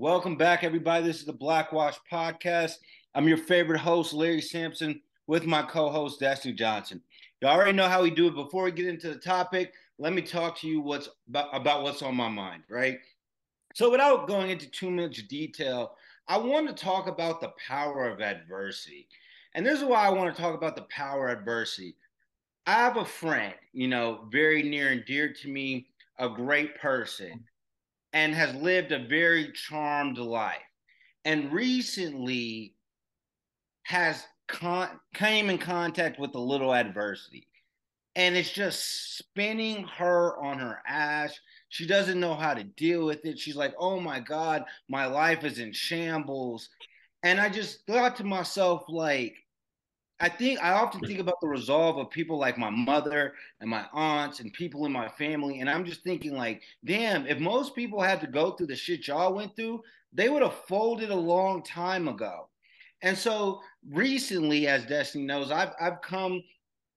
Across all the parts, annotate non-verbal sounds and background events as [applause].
Welcome back, everybody. This is the Blackwash Podcast. I'm your favorite host, Larry Sampson, with my co-host Destiny Johnson. You already know how we do it. Before we get into the topic, let me talk to you what's about, about what's on my mind, right? So, without going into too much detail, I want to talk about the power of adversity. And this is why I want to talk about the power of adversity. I have a friend, you know, very near and dear to me, a great person, and has lived a very charmed life. And recently has con- came in contact with a little adversity. And it's just spinning her on her ass. She doesn't know how to deal with it. She's like, oh my God, my life is in shambles. And I just thought to myself, like, I think I often think about the resolve of people like my mother and my aunts and people in my family. And I'm just thinking, like, damn, if most people had to go through the shit y'all went through, they would have folded a long time ago. And so recently, as Destiny knows, I've I've come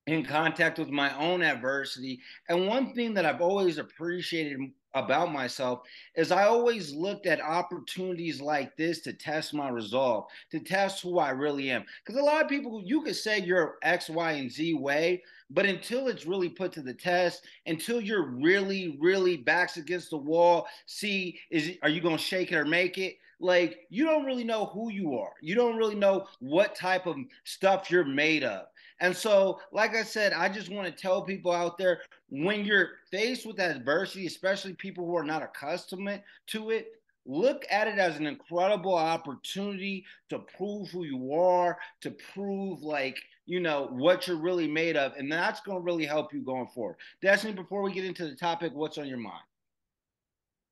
in contact with my own adversity. And one thing that I've always appreciated about myself is I always looked at opportunities like this to test my resolve, to test who I really am. Because a lot of people, you could say you're X, Y, and Z way, but until it's really put to the test, until you're really, really backs against the wall, see, is are you gonna shake it or make it? Like you don't really know who you are. You don't really know what type of stuff you're made of. And so, like I said, I just want to tell people out there when you're faced with adversity, especially people who are not accustomed to it, look at it as an incredible opportunity to prove who you are, to prove like, you know, what you're really made of. And that's going to really help you going forward. Destiny, before we get into the topic, what's on your mind?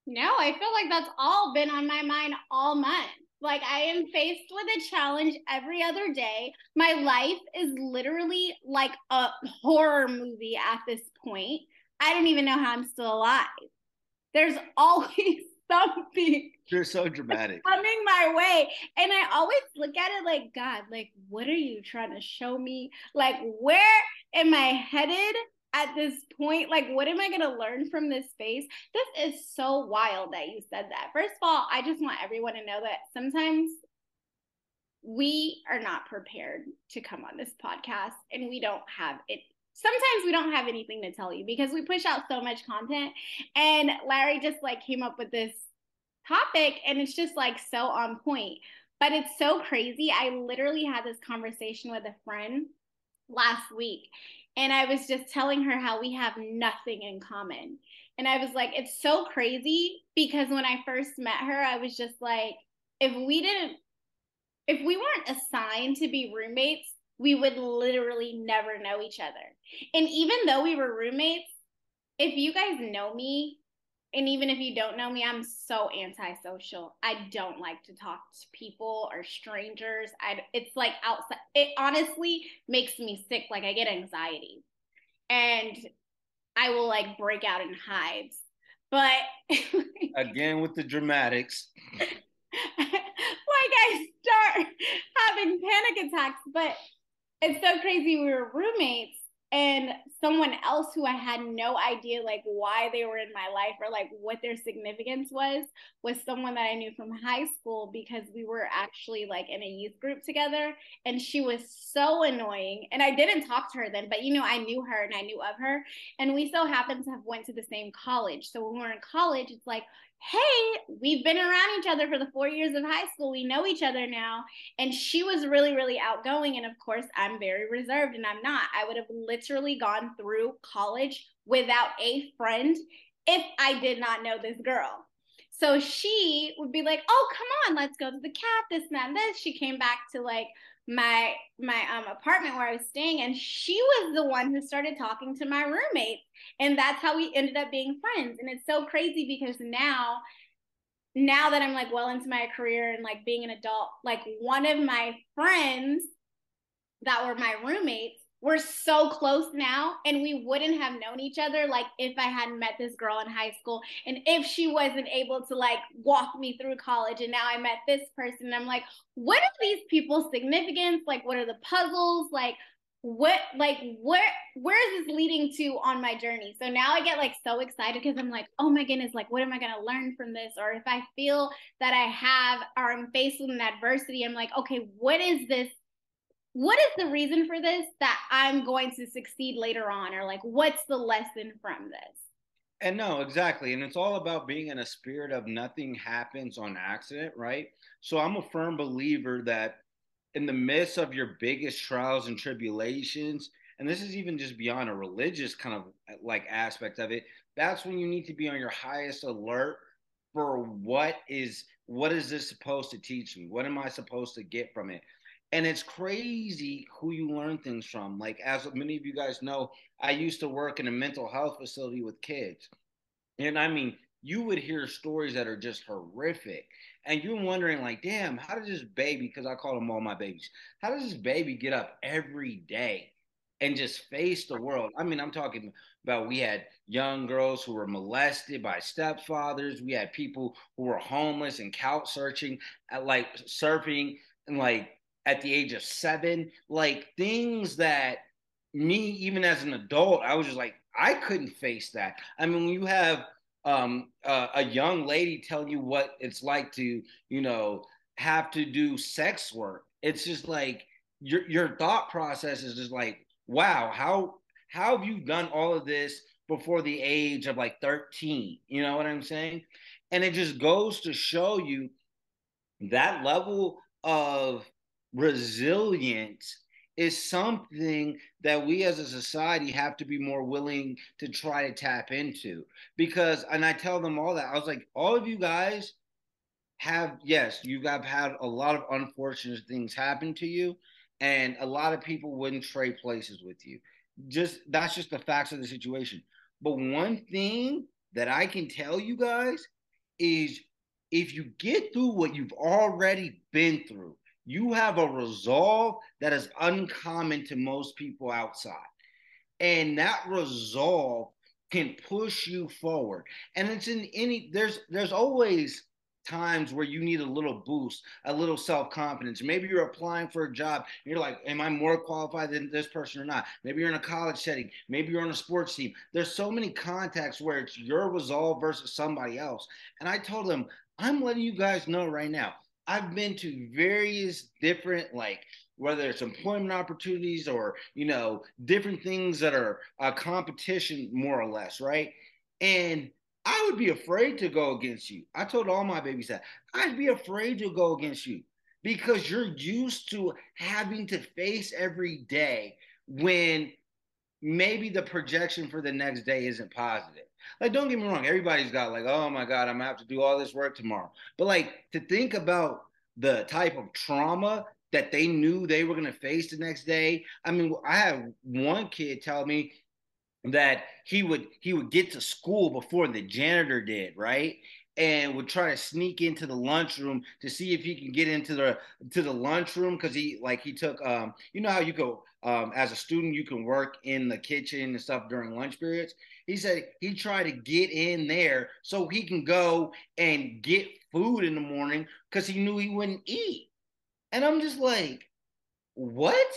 No, I feel like that's all been on my mind all month. Like I am faced with a challenge every other day. My life is literally like a horror movie at this point. I don't even know how I'm still alive. There's [laughs] always something. You're so dramatic. [laughs] Coming my way. And I always look at it like, God, like, what are you trying to show me? Like, where am I headed? At this point like what am i going to learn from this space? This is so wild that you said that. First of all i just want everyone to know that sometimes we are not prepared to come on this podcast and we don't have it. Sometimes we don't have anything to tell you because we push out so much content and larry just like came up with this topic and it's just like so on point. But it's so crazy. I literally had this conversation with a friend last week and I was just telling her how we have nothing in common. And I was like, it's so crazy because when I first met her, I was just like, if we didn't, if we weren't assigned to be roommates, we would literally never know each other. And even though we were roommates, if you guys know me, and even if you don't know me, I'm so antisocial. I don't like to talk to people or strangers. I it's like outside. It honestly makes me sick. Like I get anxiety, and I will like break out in hives. But [laughs] again with the dramatics. [laughs] like I start having panic attacks, but it's so crazy. We were roommates and someone else who I had no idea like why they were in my life or like what their significance was was someone that I knew from high school because we were actually like in a youth group together and she was so annoying and I didn't talk to her then but you know I knew her and I knew of her and we so happened to have went to the same college. So when we were in college it's like hey, we've been around each other for the four years of high school. We know each other now. And she was really, really outgoing. And of course, I'm very reserved and I'm not. I would have literally gone through college without a friend if I did not know this girl. So she would be like, oh, come on, let's go to the cat, this, man, this. She came back to like my my um apartment where I was staying and she was the one who started talking to my roommate and that's how we ended up being friends and it's so crazy because now now that I'm like well into my career and like being an adult like one of my friends that were my roommates we're so close now and we wouldn't have known each other like if i hadn't met this girl in high school. And if she wasn't able to like walk me through college and now i met this person and i'm like what are these people's significance? Like what are the puzzles? Like what like where where is this leading to on my journey? So now i get like so excited because i'm like oh my goodness like what am i going to learn from this? Or if i feel that i have or i'm faced with an adversity i'm like okay what is this what is the reason for this that i'm going to succeed later on or like what's the lesson from this and no exactly and it's all about being in a spirit of nothing happens on accident right so i'm a firm believer that in the midst of your biggest trials and tribulations, and this is even just beyond a religious kind of like aspect of it, that's when you need to be on your highest alert for what is what is this supposed to teach me? What am I supposed to get from it? And it's crazy who you learn things from. Like as many of you guys know, I used to work in a mental health facility with kids. And I mean, you would hear stories that are just horrific and you're wondering like damn how does this baby because i call them all my babies how does this baby get up every day and just face the world i mean i'm talking about we had young girls who were molested by stepfathers we had people who were homeless and couch searching at like surfing and like at the age of seven like things that me even as an adult i was just like i couldn't face that i mean when you have um, uh, a young lady tell you what it's like to, you know, have to do sex work. It's just like your your thought process is just like, wow, how how have you done all of this before the age of like 13? You know what I'm saying? And it just goes to show you that level of resilience is something that we as a society have to be more willing to try to tap into. Because, and I tell them all that, I was like, all of you guys have, yes, you have had a lot of unfortunate things happen to you, and a lot of people wouldn't trade places with you. Just that's just the facts of the situation. But one thing that I can tell you guys is if you get through what you've already been through, you have a resolve that is uncommon to most people outside. And that resolve can push you forward. And it's in any there's there's always times where you need a little boost, a little self-confidence. Maybe you're applying for a job, you're like, am I more qualified than this person or not? Maybe you're in a college setting, maybe you're on a sports team. There's so many contacts where it's your resolve versus somebody else. And I told them, I'm letting you guys know right now, I've been to various different like whether it's employment opportunities or you know different things that are a competition more or less, right? And I would be afraid to go against you. I told all my babies that I'd be afraid to go against you because you're used to having to face every day when maybe the projection for the next day isn't positive. Like, don't get me wrong, everybody's got like, oh my God, I'm gonna have to do all this work tomorrow. But like to think about the type of trauma that they knew they were gonna face the next day. I mean, I had one kid tell me that he would he would get to school before the janitor did, right? And would try to sneak into the lunchroom to see if he can get into the to the lunchroom because he like he took um you know how you go um as a student you can work in the kitchen and stuff during lunch periods he said he tried to get in there so he can go and get food in the morning because he knew he wouldn't eat. And I'm just like, what?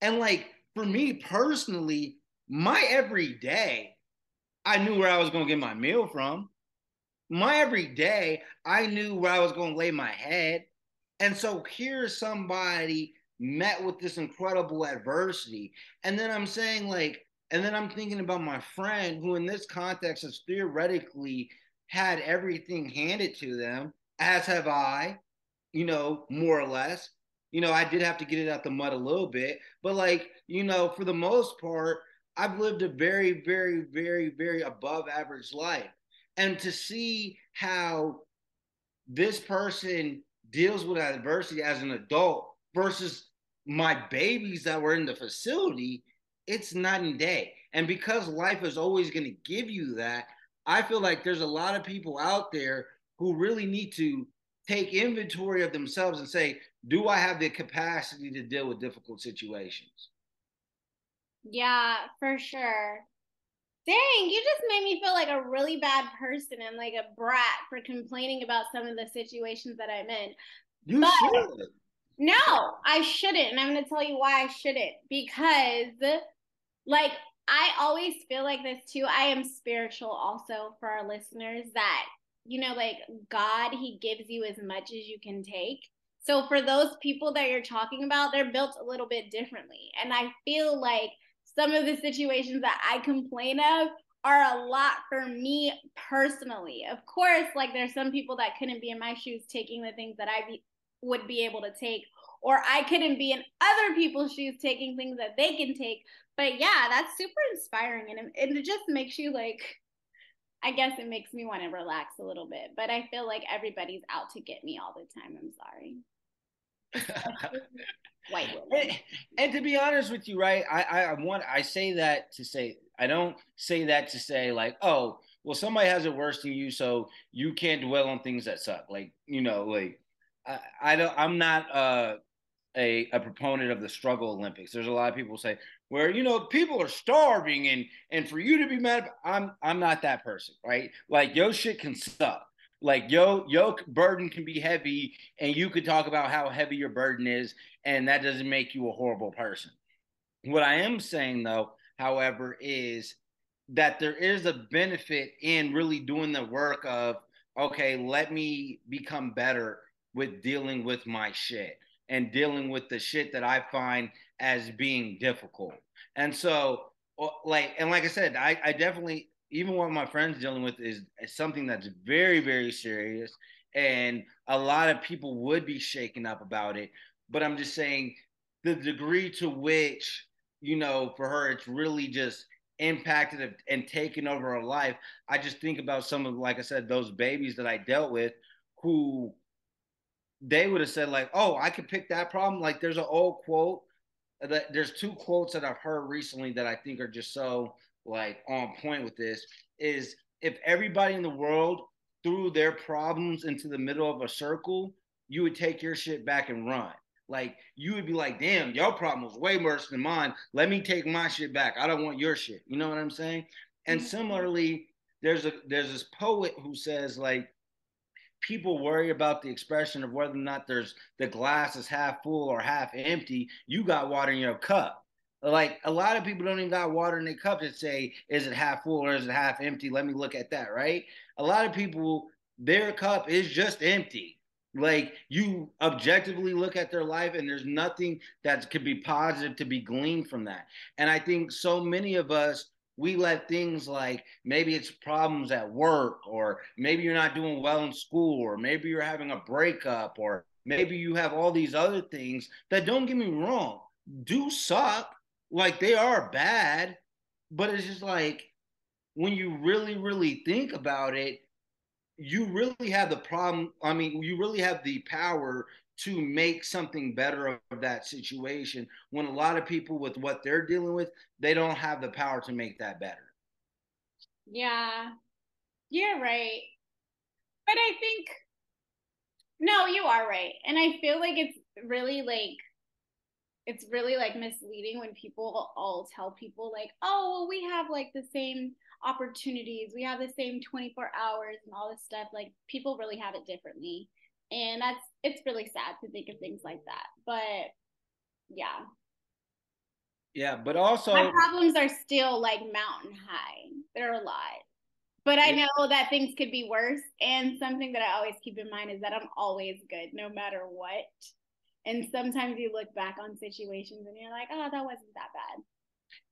And like for me personally, my everyday, I knew where I was gonna get my meal from. My everyday, I knew where I was gonna lay my head. And so here's somebody met with this incredible adversity. And then I'm saying, like, and then I'm thinking about my friend who, in this context, has theoretically had everything handed to them, as have I, you know, more or less. You know, I did have to get it out the mud a little bit, but like, you know, for the most part, I've lived a very, very, very, very above average life. And to see how this person deals with adversity as an adult versus my babies that were in the facility it's night and day. And because life is always going to give you that, I feel like there's a lot of people out there who really need to take inventory of themselves and say, do I have the capacity to deal with difficult situations? Yeah, for sure. Dang, you just made me feel like a really bad person and like a brat for complaining about some of the situations that I'm in. You but, should. No, I shouldn't. And I'm going to tell you why I shouldn't. Because, like, I always feel like this too. I am spiritual also for our listeners that, you know, like God, He gives you as much as you can take. So for those people that you're talking about, they're built a little bit differently. And I feel like some of the situations that I complain of are a lot for me personally. Of course, like there's some people that couldn't be in my shoes taking the things that I be, would be able to take, or I couldn't be in other people's shoes taking things that they can take. But yeah, that's super inspiring and, and it just makes you like, I guess it makes me want to relax a little bit. But I feel like everybody's out to get me all the time. I'm sorry. [laughs] white women. And, and, to be honest with you, right? I, I want I say that to say I don't say that to say like, oh, well, somebody has it worse than you, so you can't dwell on things that suck. Like, you know, like I, I don't I'm not uh a, a proponent of the struggle Olympics. There's a lot of people say where you know people are starving and and for you to be mad, I'm I'm not that person, right? Like your shit can suck. Like yo, yo burden can be heavy, and you could talk about how heavy your burden is, and that doesn't make you a horrible person. What I am saying though, however, is that there is a benefit in really doing the work of okay, let me become better with dealing with my shit and dealing with the shit that I find as being difficult. And so, like, and like I said, I, I definitely even what my friends dealing with is, is something that's very very serious and a lot of people would be shaken up about it. But i'm just saying the degree to which you know for her it's really just impacted and taken over her life. I just think about some of like i said those babies that i dealt with who they would have said like oh i could pick that problem. Like there's an old quote that there's two quotes that i've heard recently that i think are just so like on point with this is if everybody in the world threw their problems into the middle of a circle, you would take your shit back and run. Like you would be like, damn, your problem was way worse than mine. Let me take my shit back. I don't want your shit. You know what I'm saying? And mm-hmm. similarly, there's a there's this poet who says like people worry about the expression of whether or not there's the glass is half full or half empty. You got water in your cup. Like a lot of people don't even got water in their cup to say, is it half full or is it half empty? Let me look at that, right? A lot of people, their cup is just empty. Like you objectively look at their life and there's nothing that could be positive to be gleaned from that. And I think so many of us, we let things like maybe it's problems at work or maybe you're not doing well in school or maybe you're having a breakup or maybe you have all these other things that don't get me wrong do suck like they are bad, but it's just like when you really, really think about it, you really have the problem. I mean, you really have the power to make something better of that situation when a lot of people with what they're dealing with, they don't have the power to make that better. Yeah, you're right. But I think, no, you are right. And I feel like it's really like it's really like misleading when people all tell people like oh well we have like the same opportunities we have the same 24 hours and all this stuff like people really have it differently and that's it's really sad to think of things like that but yeah yeah but also my problems are still like mountain high they're a lot but I know that things could be worse. And something that I always keep in mind is that I'm always good no matter what. And sometimes you look back on situations and you're like, oh, that wasn't that bad.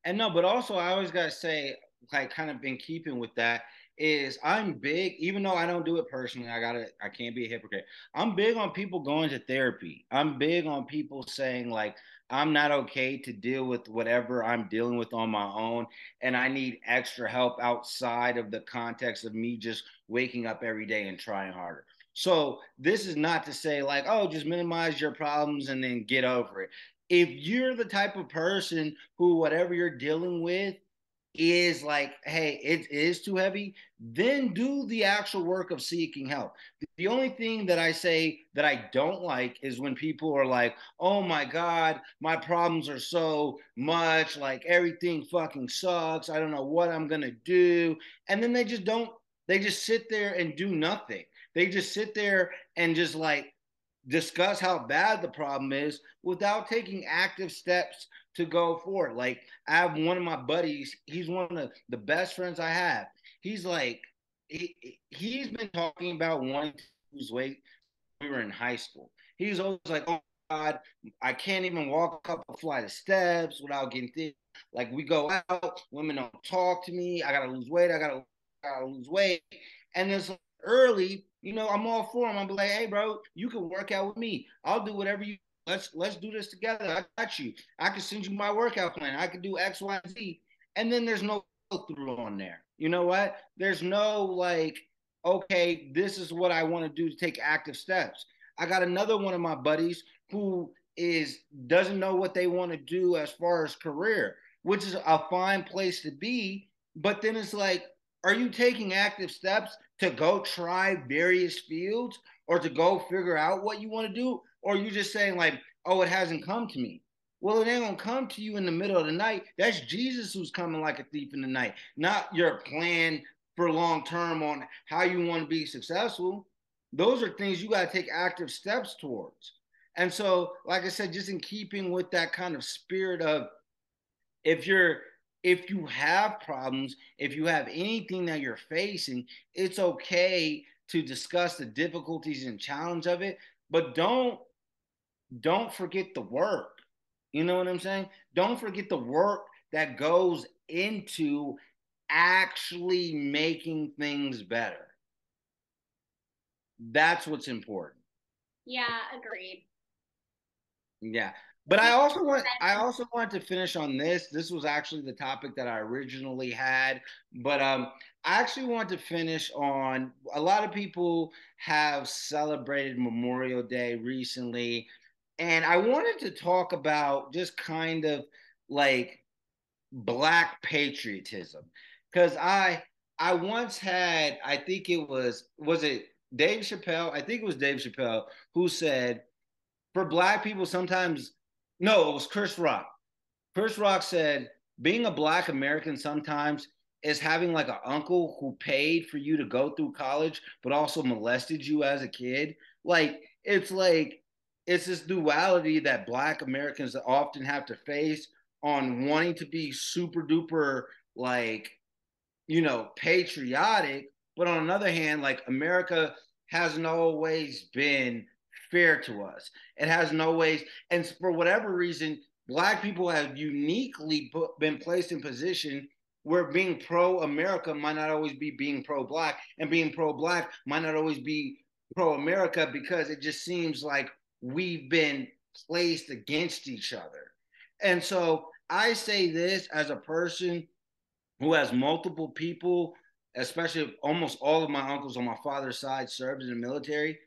And no, but also I always gotta say, like, kind of in keeping with that, is I'm big, even though I don't do it personally, I gotta, I can't be a hypocrite. I'm big on people going to therapy. I'm big on people saying like, I'm not okay to deal with whatever I'm dealing with on my own, and I need extra help outside of the context of me just waking up every day and trying harder. So this is not to say like, oh, just minimize your problems and then get over it. If you're the type of person who whatever you're dealing with is like, hey, it is too heavy, then do the actual work of seeking help. The only thing that I say that I don't like is when people are like, oh my God, my problems are so much, like everything fucking sucks. I don't know what I'm gonna do. And then they just don't, they just sit there and do nothing. They just sit there and just like discuss how bad the problem is without taking active steps to go forward. Like I have one of my buddies, he's one of the best friends I have. He's like, he, he's been talking about wanting to lose weight. We were in high school. He's always like, oh God, I can't even walk up a flight of steps without getting thick. Like we go out, women don't talk to me. I gotta lose weight. I gotta, gotta lose weight. And then early, you know, I'm all for him. I'm like, hey, bro, you can work out with me. I'll do whatever you. Let's let's do this together. I got you. I can send you my workout plan. I can do X, Y, Z. and then there's no through on there. You know what? There's no like, okay, this is what I want to do to take active steps. I got another one of my buddies who is doesn't know what they want to do as far as career, which is a fine place to be. But then it's like, are you taking active steps to go try various fields or to go figure out what you want to do? Or you're you just saying, like, oh, it hasn't come to me? Well, it ain't gonna come to you in the middle of the night. That's Jesus who's coming like a thief in the night, not your plan for long term on how you want to be successful. Those are things you got to take active steps towards. And so, like I said, just in keeping with that kind of spirit of if you're if you have problems, if you have anything that you're facing, it's okay to discuss the difficulties and challenge of it, but don't don't forget the work. You know what I'm saying? Don't forget the work that goes into actually making things better. That's what's important. Yeah, agreed. Yeah. But I also want I also want to finish on this. This was actually the topic that I originally had, but um I actually want to finish on a lot of people have celebrated Memorial Day recently and I wanted to talk about just kind of like black patriotism cuz I I once had I think it was was it Dave Chappelle? I think it was Dave Chappelle who said for black people, sometimes, no, it was Chris Rock. Chris Rock said, being a black American sometimes is having like an uncle who paid for you to go through college, but also molested you as a kid. Like, it's like, it's this duality that black Americans often have to face on wanting to be super duper, like, you know, patriotic. But on another hand, like, America hasn't always been fair to us. It has no ways, and for whatever reason, black people have uniquely been placed in position where being pro America might not always be being pro black, and being pro black might not always be pro America because it just seems like we've been placed against each other. And so I say this as a person who has multiple people, especially almost all of my uncles on my father's side served in the military.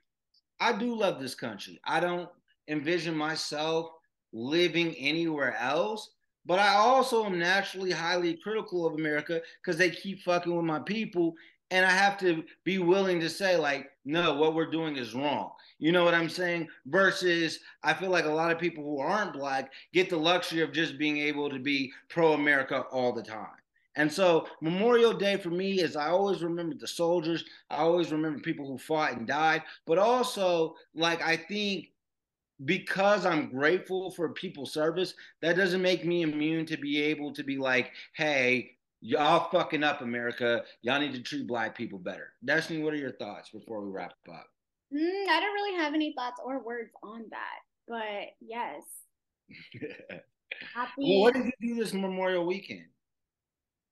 I do love this country. I don't envision myself living anywhere else. But I also am naturally highly critical of America because they keep fucking with my people. And I have to be willing to say, like, no, what we're doing is wrong. You know what I'm saying? Versus, I feel like a lot of people who aren't black get the luxury of just being able to be pro America all the time. And so Memorial Day for me is I always remember the soldiers. I always remember people who fought and died. But also, like I think because I'm grateful for people's service, that doesn't make me immune to be able to be like, hey, y'all fucking up America. Y'all need to treat black people better. Destiny, what are your thoughts before we wrap up? Mm, I don't really have any thoughts or words on that, but yes. [laughs] Happy. Well, what did you do this Memorial weekend?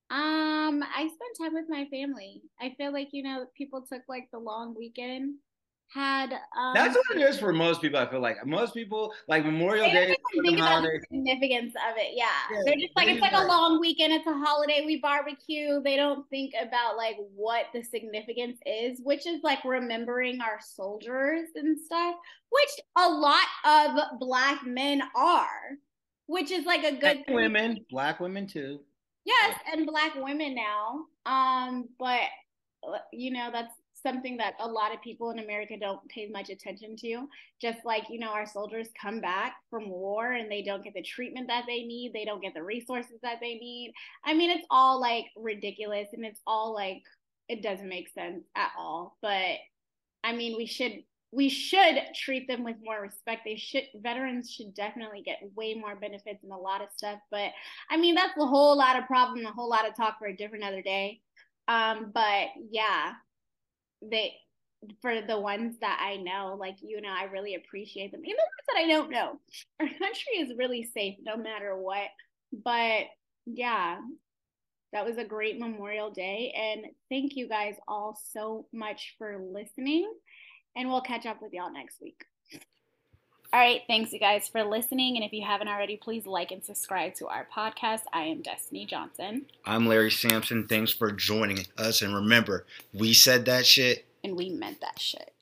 Um, I spent time with my family. I feel like you know people took like the long weekend. Had um, that's what it is for most people. I feel like most people like Memorial Day. Think about the significance of it. Yeah. yeah they're just like it's like a long weekend. It's a holiday. We barbecue. They don't think about like what the significance is, which is like remembering our soldiers and stuff, which a lot of black men are, which is like a good women, black women too. Yes, and black women now. Um, but uh, you know, that's something that a lot of people in America don't pay much attention to. Just like, you know, our soldiers come back from war and they don't get the treatment that they need, they don't get the resources that they need. I mean, it's all like ridiculous and it's all like it doesn't make sense at all. But I mean, we should we should treat them with more respect. They should veterans should definitely get way more benefits and a lot of stuff. But I mean that's a whole lot of problem, a whole lot of talk for a different other day. Um, but yeah, they for the ones that I know, like you know, I really appreciate them. Even the ones that I don't know. [laughs] Our country is really safe no matter what. But yeah, that was a great Memorial Day. And thank you guys all so much for listening. And we'll catch up with y'all next week. All right. Thanks, you guys, for listening. And if you haven't already, please like and subscribe to our podcast. I am Destiny Johnson. I'm Larry Sampson. Thanks for joining us. And remember, we said that shit. And we meant that shit.